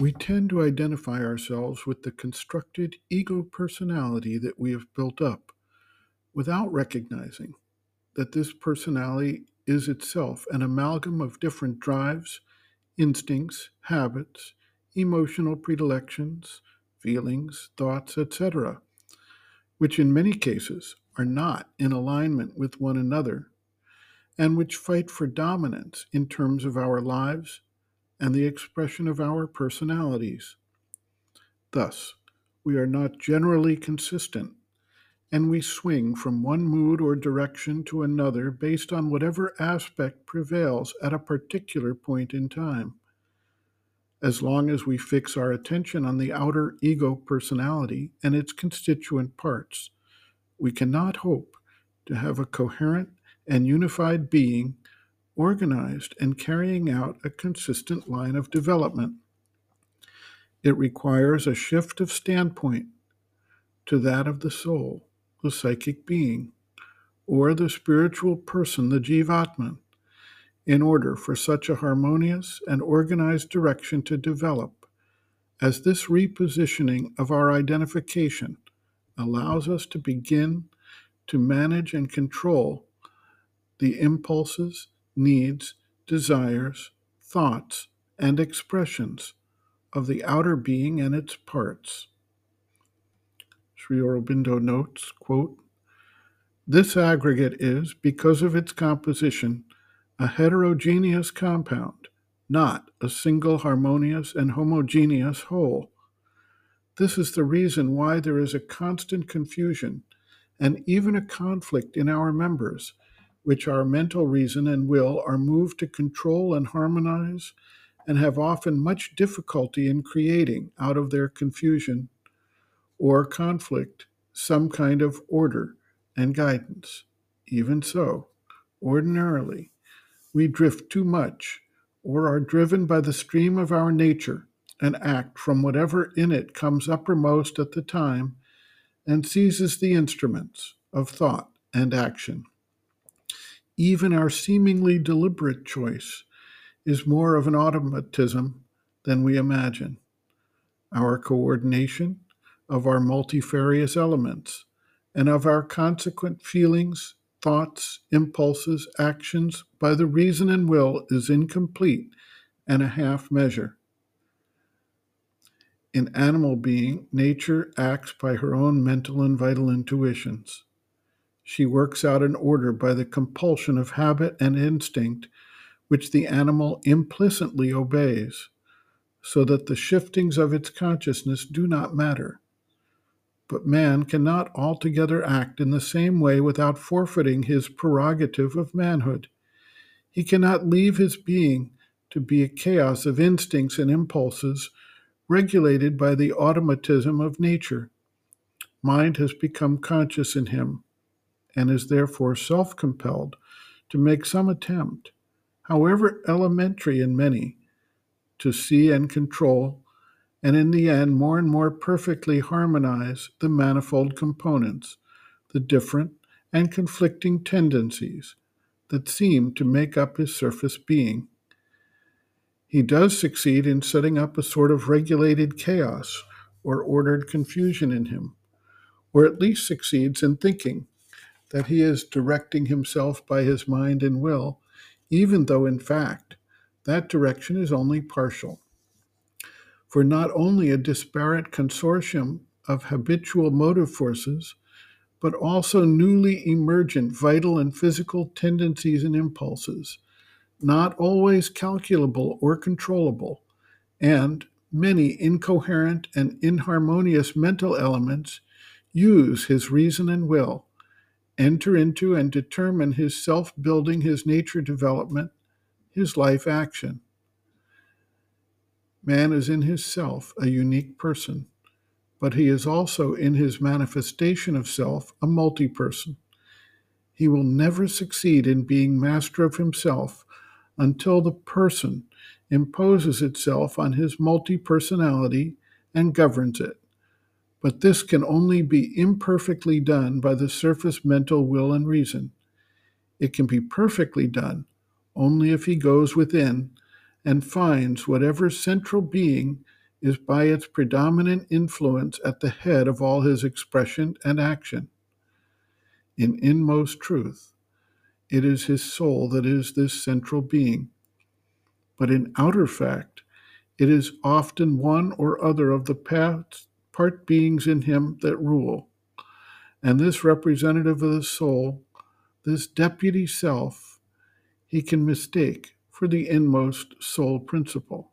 We tend to identify ourselves with the constructed ego personality that we have built up without recognizing that this personality is itself an amalgam of different drives, instincts, habits, emotional predilections, feelings, thoughts, etc., which in many cases are not in alignment with one another and which fight for dominance in terms of our lives and the expression of our personalities. Thus, we are not generally consistent, and we swing from one mood or direction to another based on whatever aspect prevails at a particular point in time. As long as we fix our attention on the outer ego personality and its constituent parts, we cannot hope to have a coherent and unified being, organized and carrying out a consistent line of development. It requires a shift of standpoint to that of the soul, the psychic being, or the spiritual person, the Jivatman, in order for such a harmonious and organized direction to develop, as this repositioning of our identification allows us to begin to manage and control the impulses, needs, desires, thoughts, and expressions of the outer being and its parts. Sri Aurobindo notes, quote, This aggregate is, because of its composition, a heterogeneous compound, not a single harmonious and homogeneous whole. This is the reason why there is a constant confusion and even a conflict in our members which our mental reason and will are moved to control and harmonize, and have often much difficulty in creating out of their confusion or conflict some kind of order and guidance. Even so, ordinarily, we drift too much or are driven by the stream of our nature and act from whatever in it comes uppermost at the time and seizes the instruments of thought and action. Even our seemingly deliberate choice is more of an automatism than we imagine. Our coordination of our multifarious elements and of our consequent feelings, thoughts, impulses, actions by the reason and will is incomplete and a half measure. In animal being, nature acts by her own mental and vital intuitions. She works out an order by the compulsion of habit and instinct, which the animal implicitly obeys, so that the shiftings of its consciousness do not matter. But man cannot altogether act in the same way without forfeiting his prerogative of manhood. He cannot leave his being to be a chaos of instincts and impulses regulated by the automatism of nature. Mind has become conscious in him and is therefore self compelled to make some attempt, however elementary in many, to see and control, and in the end, more and more perfectly harmonize the manifold components, the different and conflicting tendencies that seem to make up his surface being. He does succeed in setting up a sort of regulated chaos or ordered confusion in him, or at least succeeds in thinking that he is directing himself by his mind and will, even though in fact that direction is only partial. For not only a disparate consortium of habitual motive forces, but also newly emergent vital and physical tendencies and impulses, not always calculable or controllable, and many incoherent and inharmonious mental elements use his reason and will enter into and determine his self building, his nature development, his life action. Man is in his self a unique person, but he is also in his manifestation of self a multi person. He will never succeed in being master of himself until the person imposes itself on his multi personality and governs it but this can only be imperfectly done by the surface mental will and reason. It can be perfectly done only if he goes within and finds whatever central being is by its predominant influence at the head of all his expression and action. In inmost truth, it is his soul that is this central being. But in outer fact, it is often one or other of the part beings in him that rule. And this representative of the soul, this deputy self, he can mistake for the inmost soul principle.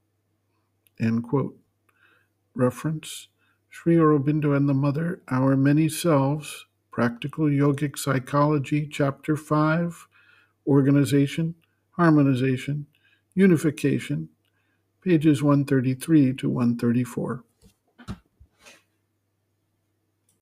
End quote. Reference Sri Aurobindo and the Mother, Our Many Selves, Practical Yogic Psychology, Chapter 5, Organization, Harmonization, Unification, pages 133 to 134.